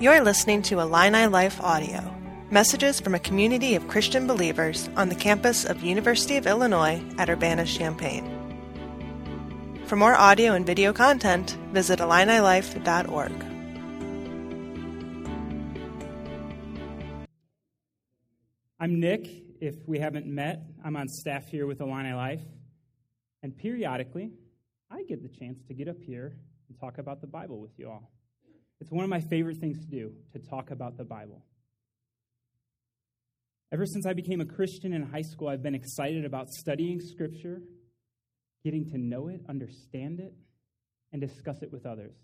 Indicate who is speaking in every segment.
Speaker 1: You're listening to Illini Life Audio, messages from a community of Christian believers on the campus of University of Illinois at Urbana-Champaign. For more audio and video content, visit IlliniLife.org.
Speaker 2: I'm Nick. If we haven't met, I'm on staff here with Illini Life. And periodically, I get the chance to get up here and talk about the Bible with you all. It's one of my favorite things to do, to talk about the Bible. Ever since I became a Christian in high school, I've been excited about studying Scripture, getting to know it, understand it, and discuss it with others.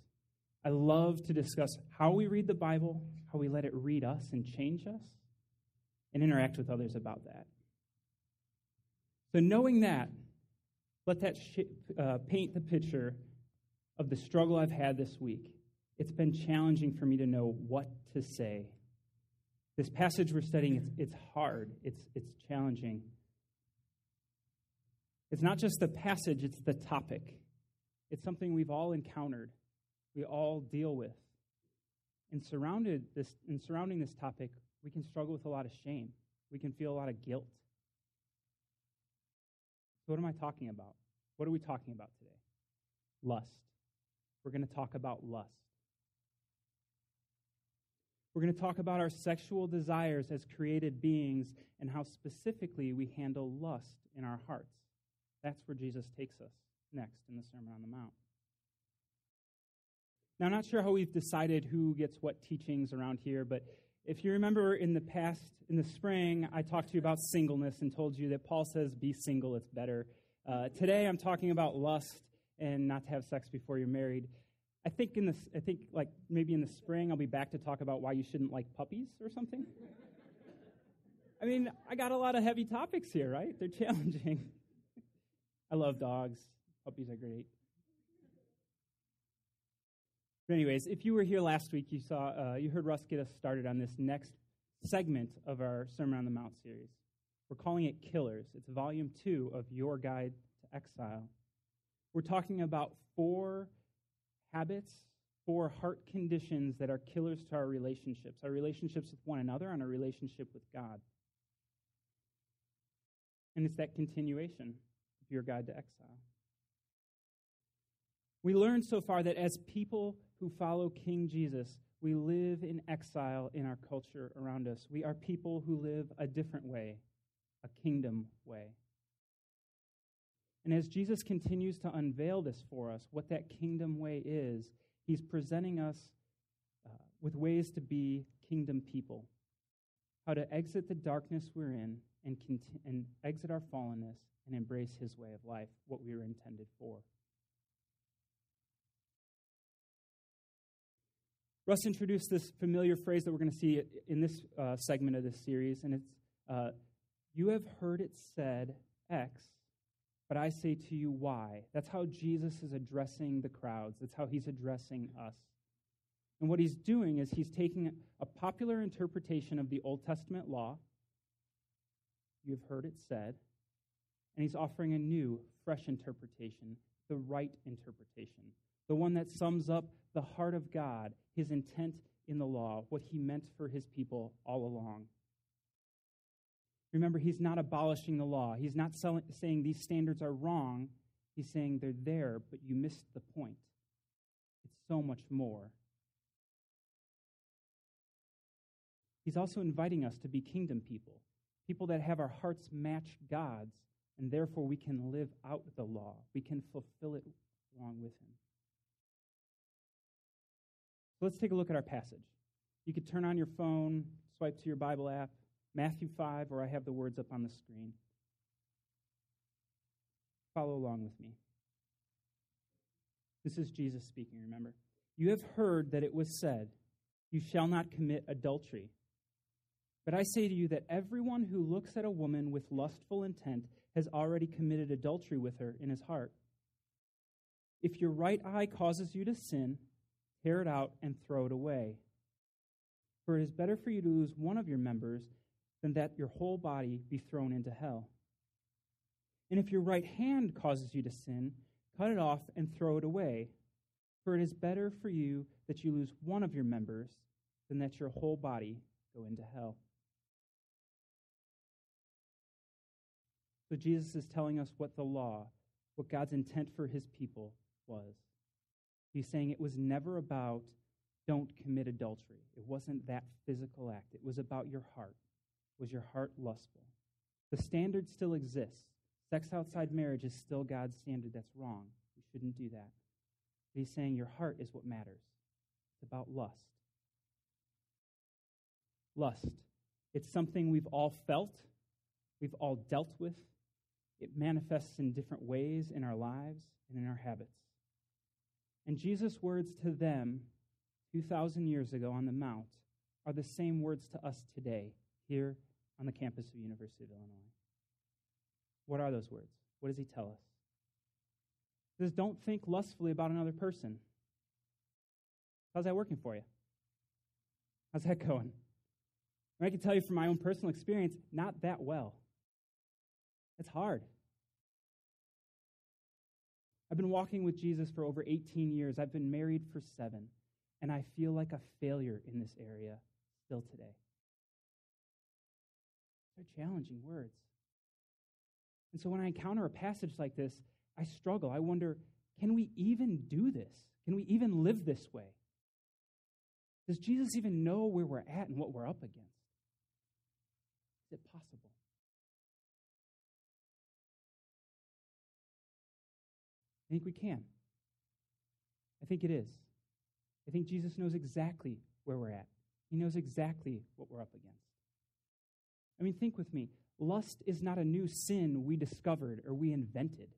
Speaker 2: I love to discuss how we read the Bible, how we let it read us and change us, and interact with others about that. So, knowing that, let that sh- uh, paint the picture of the struggle I've had this week. It's been challenging for me to know what to say. This passage we're studying, it's, it's hard, it's, it's challenging. It's not just the passage, it's the topic. It's something we've all encountered, we all deal with. And surrounded this, in surrounding this topic, we can struggle with a lot of shame. We can feel a lot of guilt. So, what am I talking about? What are we talking about today? Lust. We're going to talk about lust. We're going to talk about our sexual desires as created beings and how specifically we handle lust in our hearts. That's where Jesus takes us next in the Sermon on the Mount. Now, I'm not sure how we've decided who gets what teachings around here, but if you remember in the past, in the spring, I talked to you about singleness and told you that Paul says, be single, it's better. Uh, today, I'm talking about lust and not to have sex before you're married. I think in this, I think like maybe in the spring I'll be back to talk about why you shouldn't like puppies or something. I mean, I got a lot of heavy topics here, right? They're challenging. I love dogs. Puppies are great. But anyways, if you were here last week, you saw uh, you heard Russ get us started on this next segment of our Sermon on the Mount series. We're calling it Killers. It's volume two of Your Guide to Exile. We're talking about four habits, four heart conditions that are killers to our relationships, our relationships with one another, and our relationship with God. And it's that continuation of Your Guide to Exile. We learned so far that as people who follow King Jesus, we live in exile in our culture around us. We are people who live a different way, a kingdom way. And as Jesus continues to unveil this for us, what that kingdom way is, he's presenting us uh, with ways to be kingdom people, how to exit the darkness we're in and, and exit our fallenness and embrace his way of life, what we were intended for. Russ introduced this familiar phrase that we're going to see in this uh, segment of this series, and it's uh, You have heard it said X, but I say to you Y. That's how Jesus is addressing the crowds, that's how he's addressing us. And what he's doing is he's taking a popular interpretation of the Old Testament law, you've heard it said, and he's offering a new, fresh interpretation, the right interpretation, the one that sums up the heart of God, his intent in the law, what he meant for his people all along. Remember, he's not abolishing the law. He's not saying these standards are wrong. He's saying they're there, but you missed the point. It's so much more. He's also inviting us to be kingdom people, people that have our hearts match God's, and therefore we can live out the law. We can fulfill it along with Him. So let's take a look at our passage. You could turn on your phone, swipe to your Bible app, Matthew 5, or I have the words up on the screen. Follow along with me. This is Jesus speaking, remember. You have heard that it was said, You shall not commit adultery. But I say to you that everyone who looks at a woman with lustful intent has already committed adultery with her in his heart. If your right eye causes you to sin, tear it out and throw it away. For it is better for you to lose one of your members than that your whole body be thrown into hell. And if your right hand causes you to sin, cut it off and throw it away. For it is better for you that you lose one of your members than that your whole body go into hell. So Jesus is telling us what the law, what God's intent for his people was. He's saying it was never about don't commit adultery. It wasn't that physical act. It was about your heart. Was your heart lustful? The standard still exists. Sex outside marriage is still God's standard. That's wrong. You shouldn't do that. But he's saying your heart is what matters. It's about lust. Lust. It's something we've all felt, we've all dealt with. It manifests in different ways in our lives and in our habits. And Jesus' words to them 2,000 years ago on the Mount are the same words to us today here on the campus of University of Illinois. What are those words? What does he tell us? He says, Don't think lustfully about another person. How's that working for you? How's that going? And I can tell you from my own personal experience, not that well. It's hard. I've been walking with Jesus for over 18 years. I've been married for seven, and I feel like a failure in this area still today. They're challenging words. And so when I encounter a passage like this, I struggle. I wonder can we even do this? Can we even live this way? Does Jesus even know where we're at and what we're up against? Is it possible? I think we can. I think it is. I think Jesus knows exactly where we're at. He knows exactly what we're up against. I mean, think with me. Lust is not a new sin we discovered or we invented.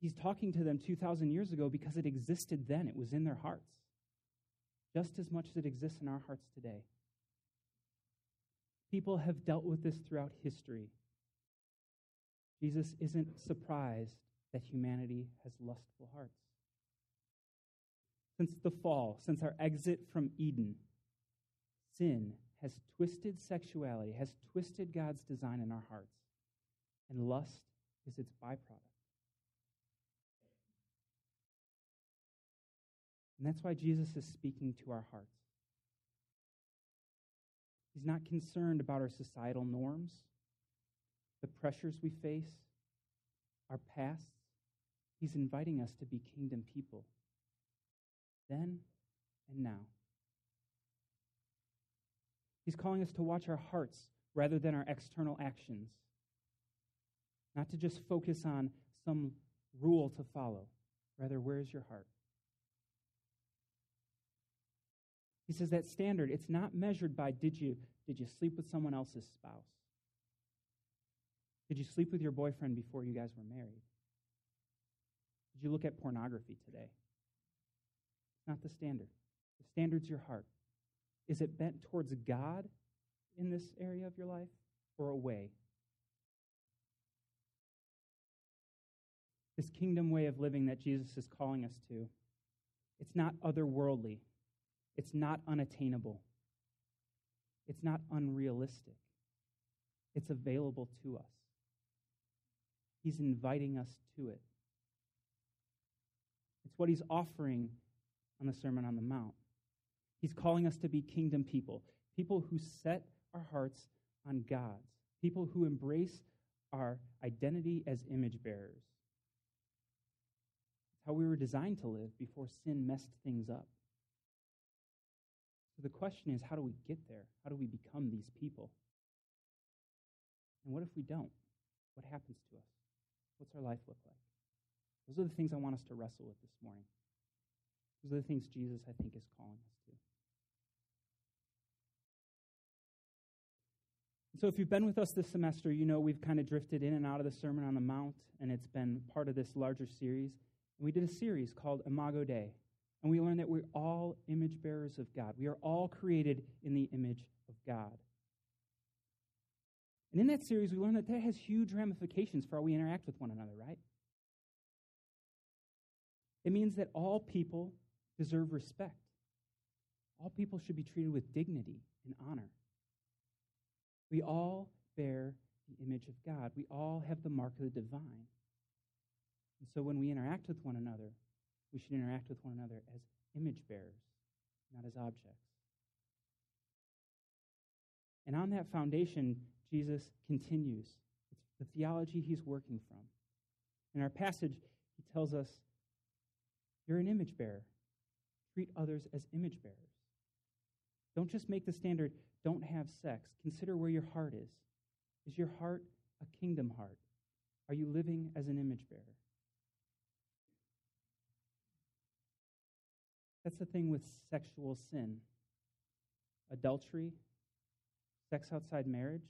Speaker 2: He's talking to them 2,000 years ago because it existed then, it was in their hearts, just as much as it exists in our hearts today. People have dealt with this throughout history. Jesus isn't surprised that humanity has lustful hearts. Since the fall, since our exit from Eden, sin has twisted sexuality, has twisted God's design in our hearts, and lust is its byproduct. And that's why Jesus is speaking to our hearts. He's not concerned about our societal norms, the pressures we face, our pasts. He's inviting us to be kingdom people, then and now. He's calling us to watch our hearts rather than our external actions, not to just focus on some rule to follow. Rather, where's your heart? He says that standard, it's not measured by did you, did you sleep with someone else's spouse? Did you sleep with your boyfriend before you guys were married? Did you look at pornography today? Not the standard. The standard's your heart. Is it bent towards God in this area of your life or away? This kingdom way of living that Jesus is calling us to, it's not otherworldly. It's not unattainable. It's not unrealistic. It's available to us. He's inviting us to it. It's what he's offering on the Sermon on the Mount. He's calling us to be kingdom people, people who set our hearts on God's, people who embrace our identity as image bearers. It's how we were designed to live before sin messed things up. So the question is how do we get there? How do we become these people? And what if we don't? What happens to us? What's our life look like? Those are the things I want us to wrestle with this morning. Those are the things Jesus, I think, is calling us So, if you've been with us this semester, you know we've kind of drifted in and out of the Sermon on the Mount, and it's been part of this larger series. And we did a series called Imago Dei, and we learned that we're all image bearers of God. We are all created in the image of God. And in that series, we learned that that has huge ramifications for how we interact with one another, right? It means that all people deserve respect. All people should be treated with dignity and honor. We all bear the image of God. We all have the mark of the divine. And so when we interact with one another, we should interact with one another as image bearers, not as objects. And on that foundation, Jesus continues. It's the theology he's working from. In our passage, he tells us, You're an image bearer. Treat others as image bearers. Don't just make the standard, don't have sex. Consider where your heart is. Is your heart a kingdom heart? Are you living as an image bearer? That's the thing with sexual sin adultery, sex outside marriage,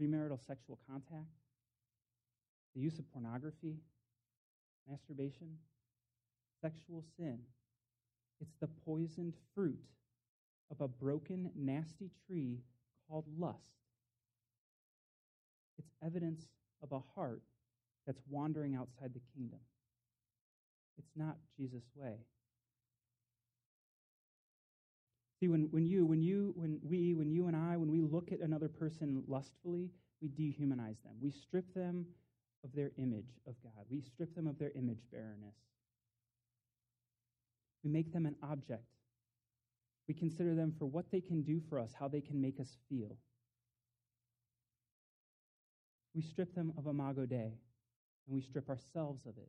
Speaker 2: premarital sexual contact, the use of pornography, masturbation, sexual sin. It's the poisoned fruit of a broken, nasty tree called lust. It's evidence of a heart that's wandering outside the kingdom. It's not Jesus' way. See, when, when you, when you, when we, when you and I, when we look at another person lustfully, we dehumanize them. We strip them of their image of God. We strip them of their image bearerness. We make them an object. We consider them for what they can do for us, how they can make us feel. We strip them of Imago Dei, and we strip ourselves of it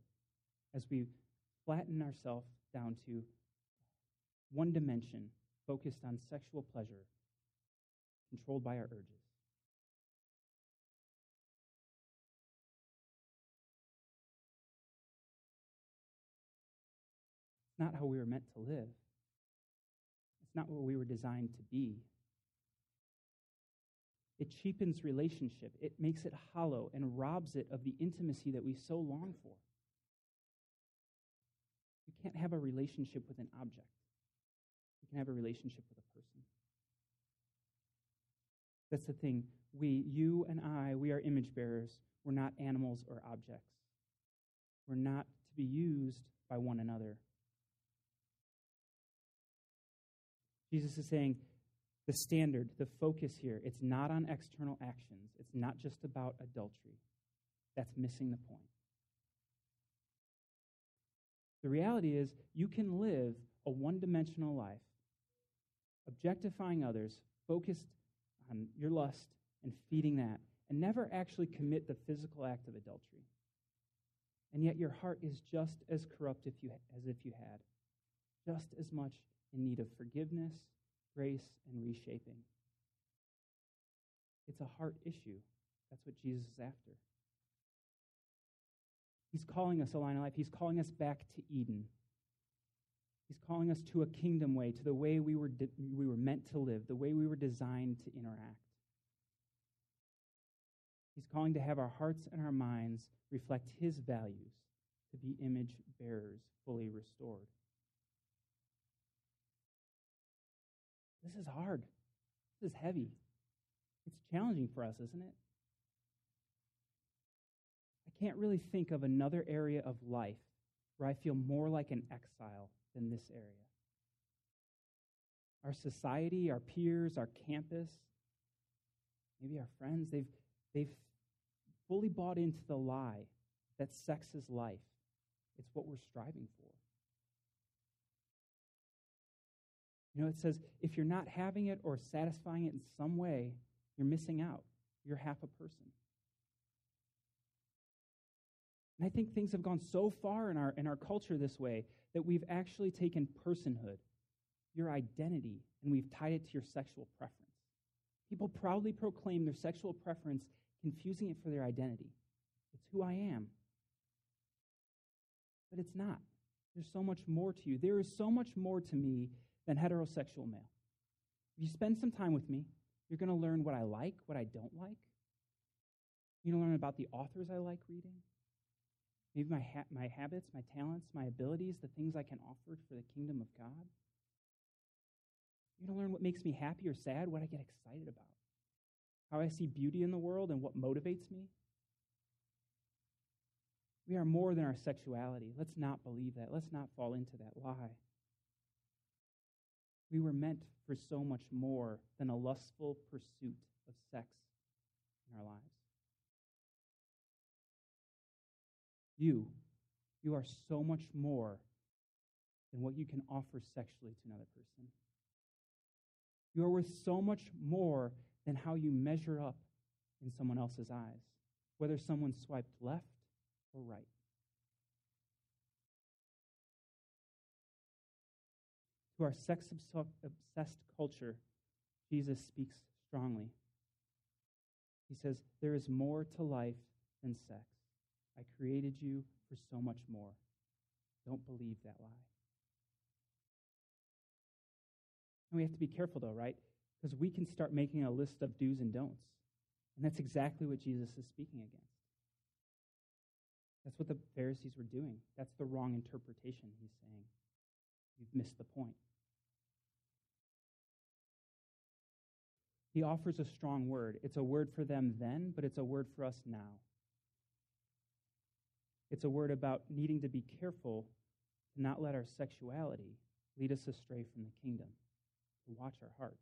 Speaker 2: as we flatten ourselves down to one dimension focused on sexual pleasure, controlled by our urges. Not how we were meant to live. Not what we were designed to be. It cheapens relationship. It makes it hollow and robs it of the intimacy that we so long for. You can't have a relationship with an object. You can have a relationship with a person. That's the thing. We, you and I, we are image bearers. We're not animals or objects. We're not to be used by one another. Jesus is saying the standard, the focus here, it's not on external actions. It's not just about adultery. That's missing the point. The reality is, you can live a one dimensional life, objectifying others, focused on your lust and feeding that, and never actually commit the physical act of adultery. And yet your heart is just as corrupt if you, as if you had, just as much in need of forgiveness, grace, and reshaping. It's a heart issue. That's what Jesus is after. He's calling us, Illini Life, he's calling us back to Eden. He's calling us to a kingdom way, to the way we were, de- we were meant to live, the way we were designed to interact. He's calling to have our hearts and our minds reflect his values, to be image bearers, fully restored. This is hard. This is heavy. It's challenging for us, isn't it? I can't really think of another area of life where I feel more like an exile than this area. Our society, our peers, our campus, maybe our friends, they've, they've fully bought into the lie that sex is life. It's what we're striving for. You know, it says if you're not having it or satisfying it in some way, you're missing out. You're half a person. And I think things have gone so far in our, in our culture this way that we've actually taken personhood, your identity, and we've tied it to your sexual preference. People proudly proclaim their sexual preference, confusing it for their identity. It's who I am. But it's not. There's so much more to you. There is so much more to me than heterosexual male. If you spend some time with me, you're going to learn what I like, what I don't like. You're going to learn about the authors I like reading, maybe my, ha- my habits, my talents, my abilities, the things I can offer for the kingdom of God. You're going to learn what makes me happy or sad, what I get excited about, how I see beauty in the world, and what motivates me. We are more than our sexuality. Let's not believe that. Let's not fall into that lie. We were meant for so much more than a lustful pursuit of sex in our lives. You, you are so much more than what you can offer sexually to another person. You are worth so much more than how you measure up in someone else's eyes, whether someone swiped left or right. To our sex obsessed culture, Jesus speaks strongly. He says, There is more to life than sex. I created you for so much more. Don't believe that lie. And we have to be careful, though, right? Because we can start making a list of do's and don'ts. And that's exactly what Jesus is speaking against. That's what the Pharisees were doing. That's the wrong interpretation, he's saying. You've missed the point. He offers a strong word. It's a word for them then, but it's a word for us now. It's a word about needing to be careful to not let our sexuality lead us astray from the kingdom, to watch our hearts.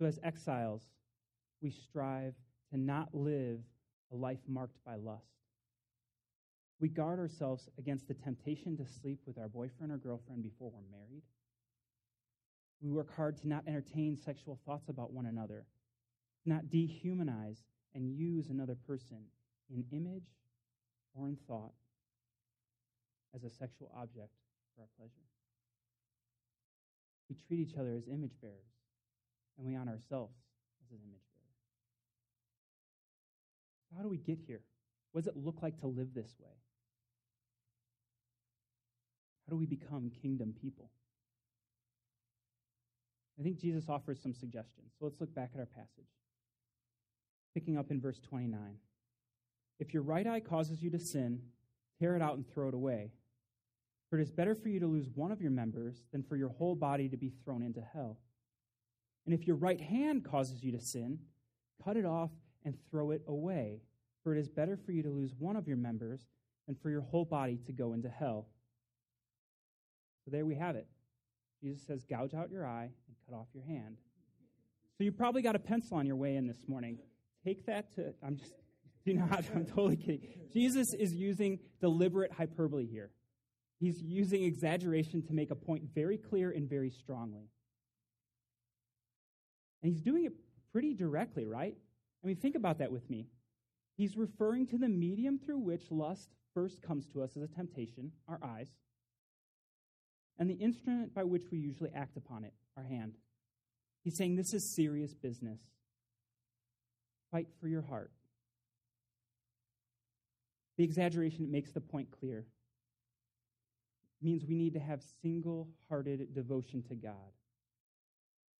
Speaker 2: So, as exiles, we strive to not live a life marked by lust. We guard ourselves against the temptation to sleep with our boyfriend or girlfriend before we're married. We work hard to not entertain sexual thoughts about one another, not dehumanize and use another person in image or in thought as a sexual object for our pleasure. We treat each other as image bearers, and we honor ourselves as an image bearer. How do we get here? What does it look like to live this way? How do we become kingdom people? I think Jesus offers some suggestions. So let's look back at our passage. Picking up in verse 29. If your right eye causes you to sin, tear it out and throw it away. For it is better for you to lose one of your members than for your whole body to be thrown into hell. And if your right hand causes you to sin, cut it off and throw it away. For it is better for you to lose one of your members than for your whole body to go into hell. So there we have it. Jesus says, gouge out your eye and cut off your hand. So you probably got a pencil on your way in this morning. Take that to, I'm just, do not, I'm totally kidding. Jesus is using deliberate hyperbole here. He's using exaggeration to make a point very clear and very strongly. And he's doing it pretty directly, right? I mean, think about that with me. He's referring to the medium through which lust first comes to us as a temptation, our eyes and the instrument by which we usually act upon it, our hand. He's saying this is serious business. Fight for your heart. The exaggeration makes the point clear. It means we need to have single hearted devotion to God,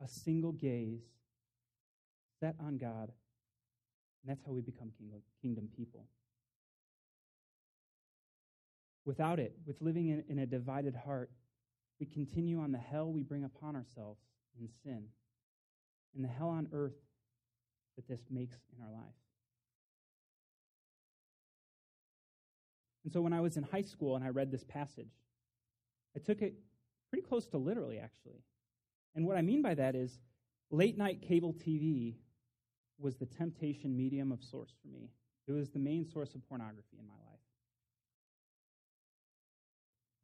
Speaker 2: a single gaze set on God. And that's how we become kingdom people. Without it, with living in, in a divided heart, we continue on the hell we bring upon ourselves in sin and the hell on earth that this makes in our life. And so when I was in high school and I read this passage, I took it pretty close to literally, actually. And what I mean by that is late night cable TV was the temptation medium of source for me. It was the main source of pornography in my life.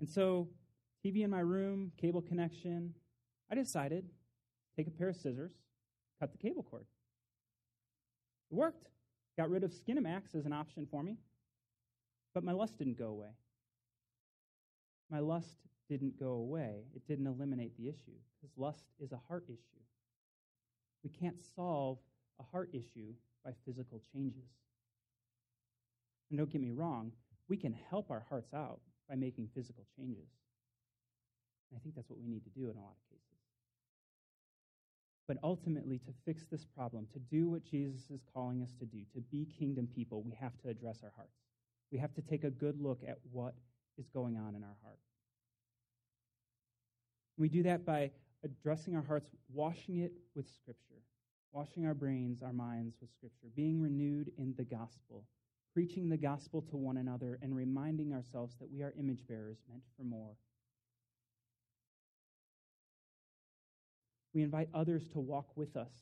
Speaker 2: And so TV in my room, cable connection. I decided take a pair of scissors, cut the cable cord. It worked. Got rid of Skinamax as an option for me. But my lust didn't go away. My lust didn't go away. It didn't eliminate the issue because lust is a heart issue. We can't solve a heart issue by physical changes. And don't get me wrong, we can help our hearts out by making physical changes. I think that's what we need to do in a lot of cases. But ultimately, to fix this problem, to do what Jesus is calling us to do, to be kingdom people, we have to address our hearts. We have to take a good look at what is going on in our heart. We do that by addressing our hearts, washing it with Scripture, washing our brains, our minds with Scripture, being renewed in the gospel, preaching the gospel to one another, and reminding ourselves that we are image bearers meant for more We invite others to walk with us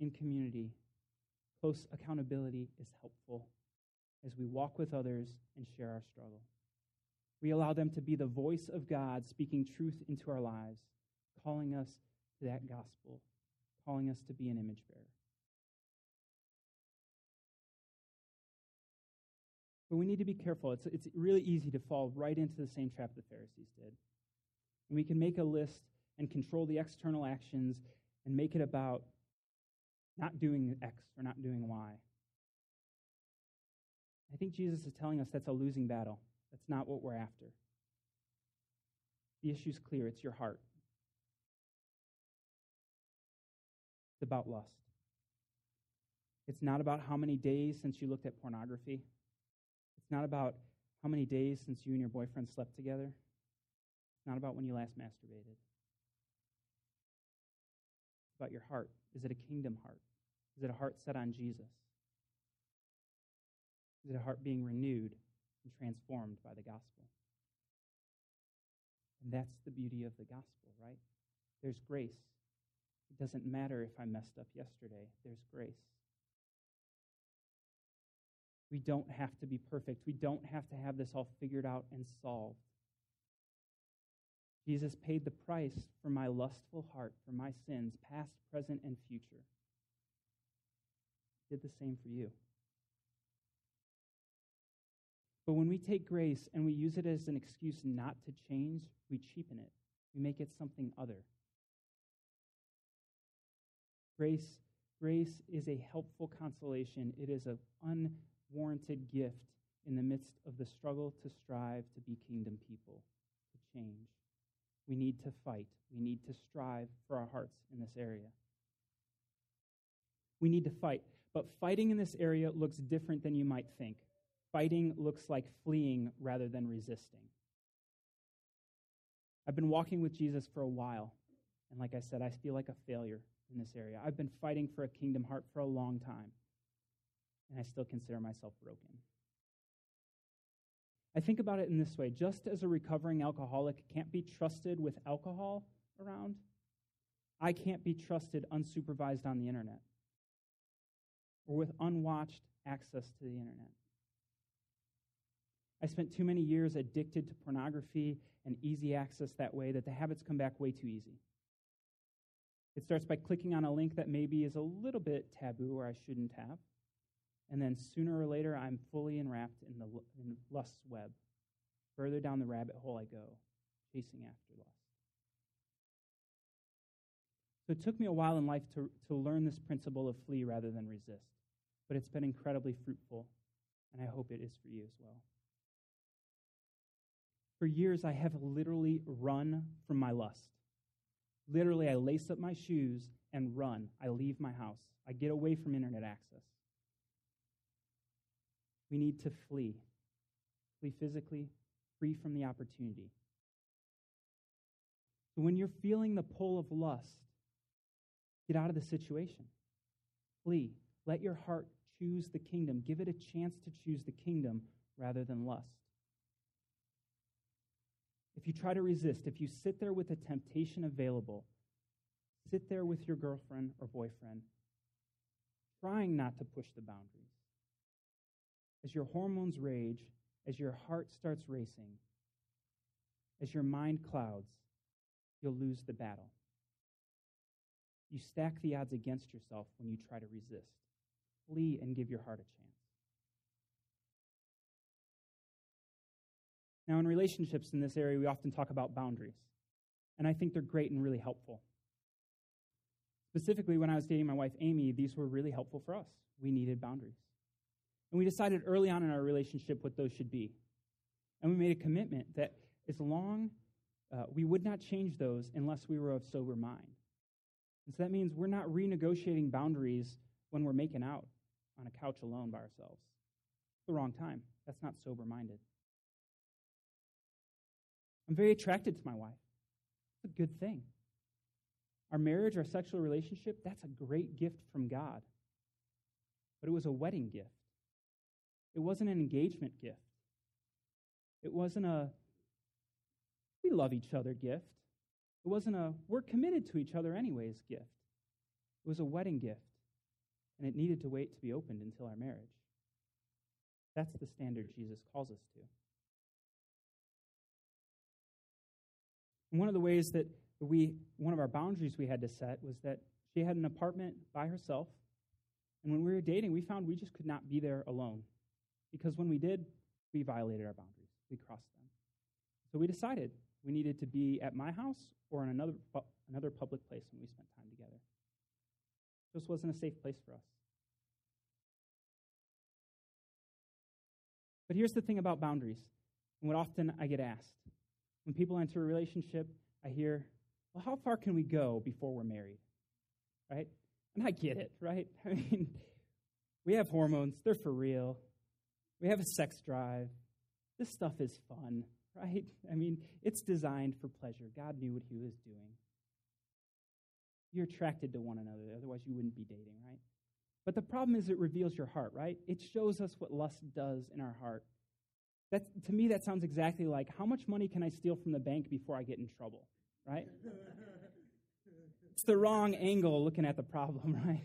Speaker 2: in community. Close accountability is helpful as we walk with others and share our struggle. We allow them to be the voice of God speaking truth into our lives, calling us to that gospel, calling us to be an image bearer. But we need to be careful. It's, it's really easy to fall right into the same trap the Pharisees did. And we can make a list and control the external actions and make it about not doing X or not doing Y. I think Jesus is telling us that's a losing battle. That's not what we're after. The issue's clear it's your heart. It's about lust. It's not about how many days since you looked at pornography. It's not about how many days since you and your boyfriend slept together. It's not about when you last masturbated. About your heart. Is it a kingdom heart? Is it a heart set on Jesus? Is it a heart being renewed and transformed by the gospel? And that's the beauty of the gospel, right? There's grace. It doesn't matter if I messed up yesterday, there's grace. We don't have to be perfect. We don't have to have this all figured out and solved. Jesus paid the price for my lustful heart, for my sins, past, present, and future. He did the same for you. But when we take grace and we use it as an excuse not to change, we cheapen it. We make it something other. Grace, grace is a helpful consolation. It is an unwarranted gift in the midst of the struggle to strive to be kingdom people, to change. We need to fight. We need to strive for our hearts in this area. We need to fight. But fighting in this area looks different than you might think fighting looks like fleeing rather than resisting. I've been walking with Jesus for a while, and like I said, I feel like a failure in this area. I've been fighting for a kingdom heart for a long time, and I still consider myself broken. I think about it in this way just as a recovering alcoholic can't be trusted with alcohol around, I can't be trusted unsupervised on the internet or with unwatched access to the internet. I spent too many years addicted to pornography and easy access that way that the habits come back way too easy. It starts by clicking on a link that maybe is a little bit taboo or I shouldn't have. And then sooner or later, I'm fully enwrapped in the in lust's web. Further down the rabbit hole I go, chasing after lust. So it took me a while in life to, to learn this principle of flee rather than resist. But it's been incredibly fruitful, and I hope it is for you as well. For years, I have literally run from my lust. Literally, I lace up my shoes and run. I leave my house. I get away from internet access. We need to flee. Flee physically, free from the opportunity. So when you're feeling the pull of lust, get out of the situation. Flee. Let your heart choose the kingdom. Give it a chance to choose the kingdom rather than lust if you try to resist, if you sit there with the temptation available, sit there with your girlfriend or boyfriend, trying not to push the boundaries. As your hormones rage, as your heart starts racing, as your mind clouds, you'll lose the battle. You stack the odds against yourself when you try to resist. Flee and give your heart a chance. Now, in relationships in this area, we often talk about boundaries, and I think they're great and really helpful. Specifically, when I was dating my wife, Amy, these were really helpful for us. We needed boundaries. And we decided early on in our relationship what those should be. And we made a commitment that as long uh, we would not change those unless we were of sober mind. And so that means we're not renegotiating boundaries when we're making out on a couch alone by ourselves. It's the wrong time. That's not sober minded. I'm very attracted to my wife. It's a good thing. Our marriage, our sexual relationship, that's a great gift from God. But it was a wedding gift. It wasn't an engagement gift. It wasn't a we love each other gift. It wasn't a we're committed to each other anyways gift. It was a wedding gift. And it needed to wait to be opened until our marriage. That's the standard Jesus calls us to. And one of the ways that we one of our boundaries we had to set was that she had an apartment by herself. And when we were dating, we found we just could not be there alone. Because when we did, we violated our boundaries. We crossed them. So we decided we needed to be at my house or in another, another public place when we spent time together. This wasn't a safe place for us. But here's the thing about boundaries, and what often I get asked. When people enter a relationship, I hear, well, how far can we go before we're married? Right? And I get it, right? I mean, we have hormones, they're for real. We have a sex drive. This stuff is fun, right? I mean, it's designed for pleasure. God knew what he was doing. You're attracted to one another, otherwise, you wouldn't be dating, right? But the problem is it reveals your heart, right? It shows us what lust does in our heart. That, to me, that sounds exactly like how much money can I steal from the bank before I get in trouble, right? it's the wrong angle looking at the problem, right?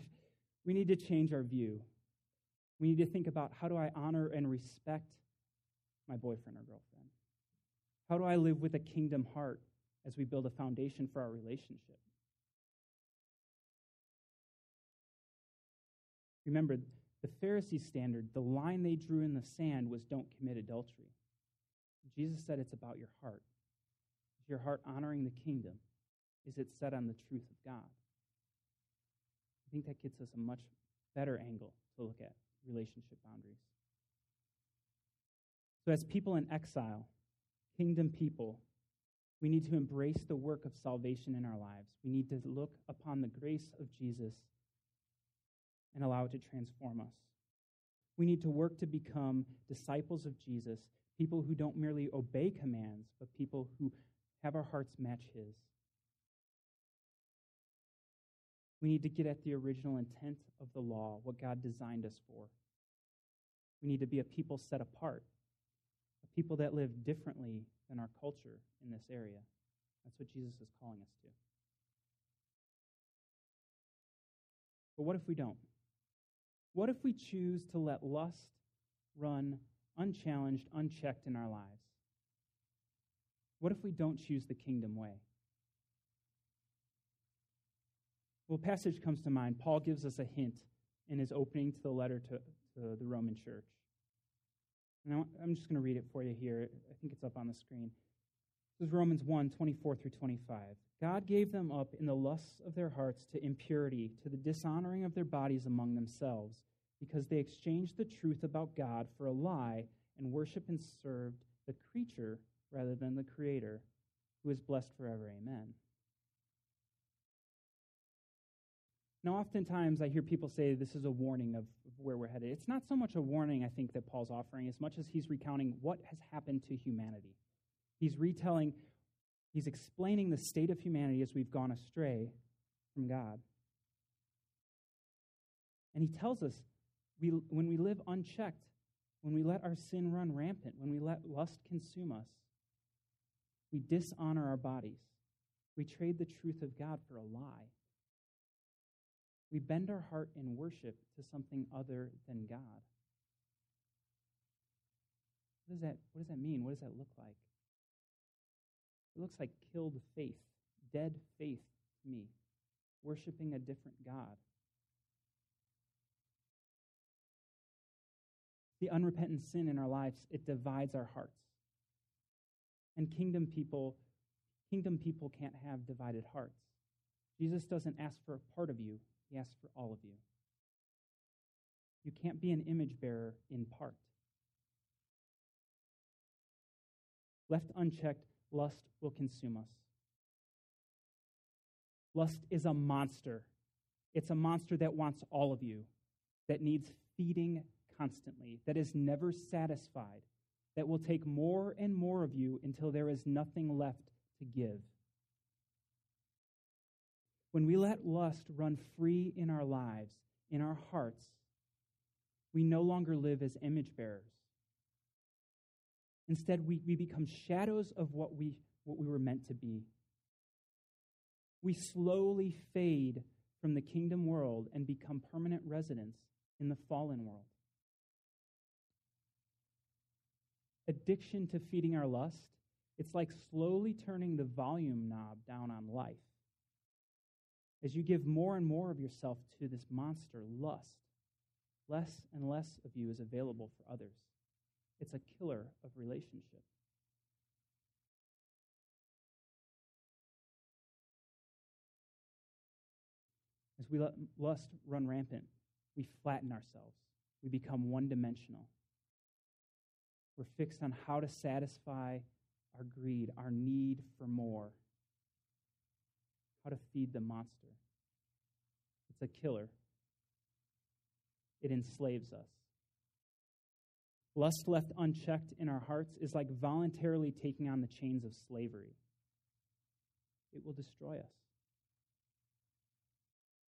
Speaker 2: We need to change our view. We need to think about how do I honor and respect my boyfriend or girlfriend? How do I live with a kingdom heart as we build a foundation for our relationship? Remember, the Pharisee standard, the line they drew in the sand was don't commit adultery. Jesus said it's about your heart. Is your heart honoring the kingdom? Is it set on the truth of God? I think that gets us a much better angle to look at relationship boundaries. So, as people in exile, kingdom people, we need to embrace the work of salvation in our lives. We need to look upon the grace of Jesus and allow it to transform us. We need to work to become disciples of Jesus, people who don't merely obey commands, but people who have our hearts match His. We need to get at the original intent of the law, what God designed us for. We need to be a people set apart, a people that live differently than our culture in this area. That's what Jesus is calling us to. But what if we don't? What if we choose to let lust run unchallenged, unchecked in our lives? What if we don't choose the kingdom way? Well, passage comes to mind. Paul gives us a hint in his opening to the letter to, to the Roman church. I'm just going to read it for you here. I think it's up on the screen. This is Romans 1 24 through 25. God gave them up in the lusts of their hearts to impurity, to the dishonoring of their bodies among themselves, because they exchanged the truth about God for a lie and worshiped and served the creature rather than the Creator, who is blessed forever. Amen. Now, oftentimes I hear people say this is a warning of where we're headed. It's not so much a warning, I think, that Paul's offering, as much as he's recounting what has happened to humanity. He's retelling, he's explaining the state of humanity as we've gone astray from God. And he tells us we, when we live unchecked, when we let our sin run rampant, when we let lust consume us, we dishonor our bodies. We trade the truth of God for a lie. We bend our heart in worship to something other than God. What does that, what does that mean? What does that look like? It looks like killed faith, dead faith to me, worshiping a different God. The unrepentant sin in our lives, it divides our hearts. And kingdom people, kingdom people can't have divided hearts. Jesus doesn't ask for a part of you, he asks for all of you. You can't be an image bearer in part. Left unchecked, lust will consume us. Lust is a monster. It's a monster that wants all of you, that needs feeding constantly, that is never satisfied, that will take more and more of you until there is nothing left to give. When we let lust run free in our lives, in our hearts, we no longer live as image bearers. Instead, we, we become shadows of what we, what we were meant to be. We slowly fade from the kingdom world and become permanent residents in the fallen world. Addiction to feeding our lust It's like slowly turning the volume knob down on life. As you give more and more of yourself to this monster, lust, less and less of you is available for others. It's a killer of relationship. As we let lust run rampant, we flatten ourselves. We become one dimensional. We're fixed on how to satisfy our greed, our need for more, how to feed the monster. It's a killer, it enslaves us. Lust left unchecked in our hearts is like voluntarily taking on the chains of slavery. It will destroy us.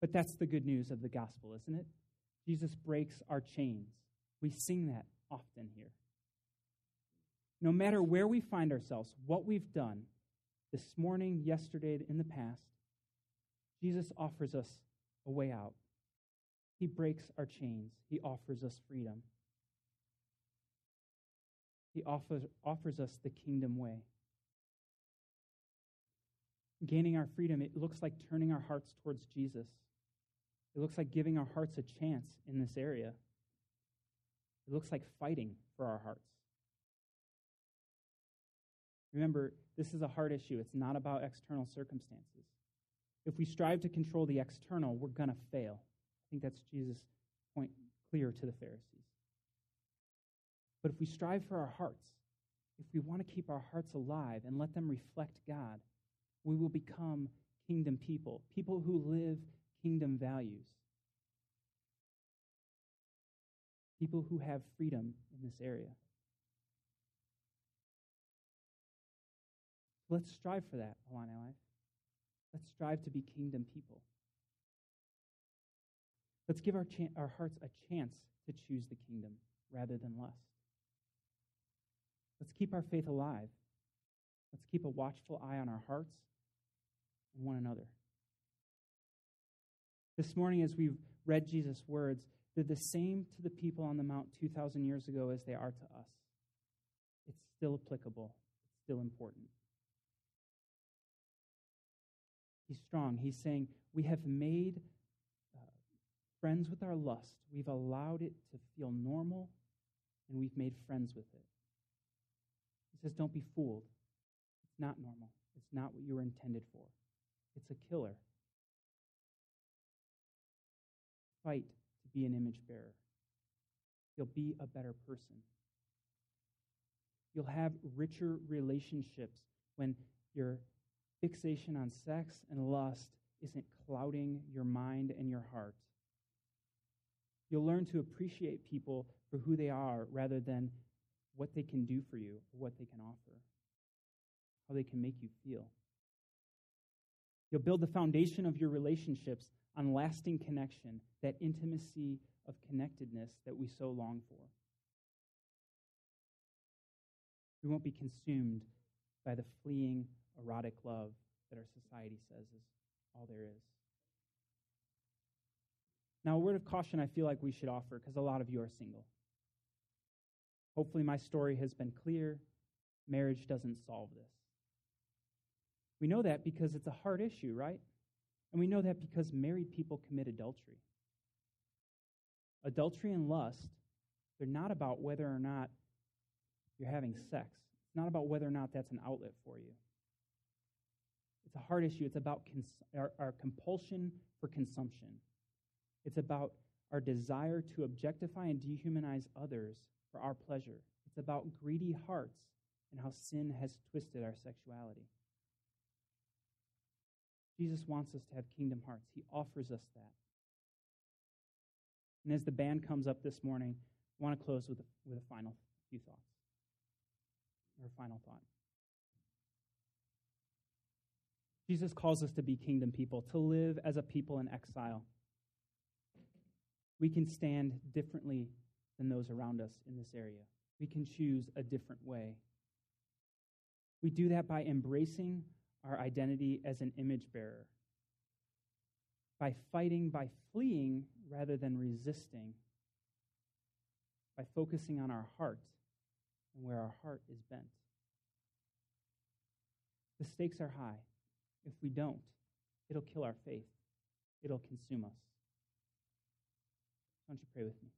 Speaker 2: But that's the good news of the gospel, isn't it? Jesus breaks our chains. We sing that often here. No matter where we find ourselves, what we've done this morning, yesterday, in the past, Jesus offers us a way out. He breaks our chains, He offers us freedom. He offers, offers us the kingdom way. Gaining our freedom, it looks like turning our hearts towards Jesus. It looks like giving our hearts a chance in this area. It looks like fighting for our hearts. Remember, this is a heart issue. It's not about external circumstances. If we strive to control the external, we're going to fail. I think that's Jesus' point clear to the Pharisees. But if we strive for our hearts, if we want to keep our hearts alive and let them reflect God, we will become kingdom people, people who live kingdom values, people who have freedom in this area. Let's strive for that, Alani Life. Let's strive to be kingdom people. Let's give our, cha- our hearts a chance to choose the kingdom rather than lust. Let's keep our faith alive. Let's keep a watchful eye on our hearts and one another. This morning, as we've read Jesus' words, they're the same to the people on the Mount 2,000 years ago as they are to us. It's still applicable, it's still important. He's strong. He's saying, We have made uh, friends with our lust. We've allowed it to feel normal, and we've made friends with it. He says, Don't be fooled. It's not normal. It's not what you were intended for. It's a killer. Fight to be an image bearer. You'll be a better person. You'll have richer relationships when you're fixation on sex and lust isn't clouding your mind and your heart. You'll learn to appreciate people for who they are rather than what they can do for you what they can offer, how they can make you feel. You'll build the foundation of your relationships on lasting connection, that intimacy of connectedness that we so long for. We won't be consumed by the fleeing erotic love that our society says is all there is. Now, a word of caution I feel like we should offer because a lot of you are single. Hopefully, my story has been clear. Marriage doesn't solve this. We know that because it's a hard issue, right? And we know that because married people commit adultery. Adultery and lust, they're not about whether or not you're having sex. It's not about whether or not that's an outlet for you. It's a hard issue. It's about cons- our, our compulsion for consumption. It's about our desire to objectify and dehumanize others for our pleasure. It's about greedy hearts and how sin has twisted our sexuality. Jesus wants us to have kingdom hearts. He offers us that. And as the band comes up this morning, I want to close with a, with a final few thoughts, or a final thought. Jesus calls us to be kingdom people, to live as a people in exile. We can stand differently than those around us in this area. We can choose a different way. We do that by embracing our identity as an image bearer, by fighting, by fleeing rather than resisting, by focusing on our heart and where our heart is bent. The stakes are high. If we don't, it'll kill our faith, it'll consume us. Why don't you pray with me?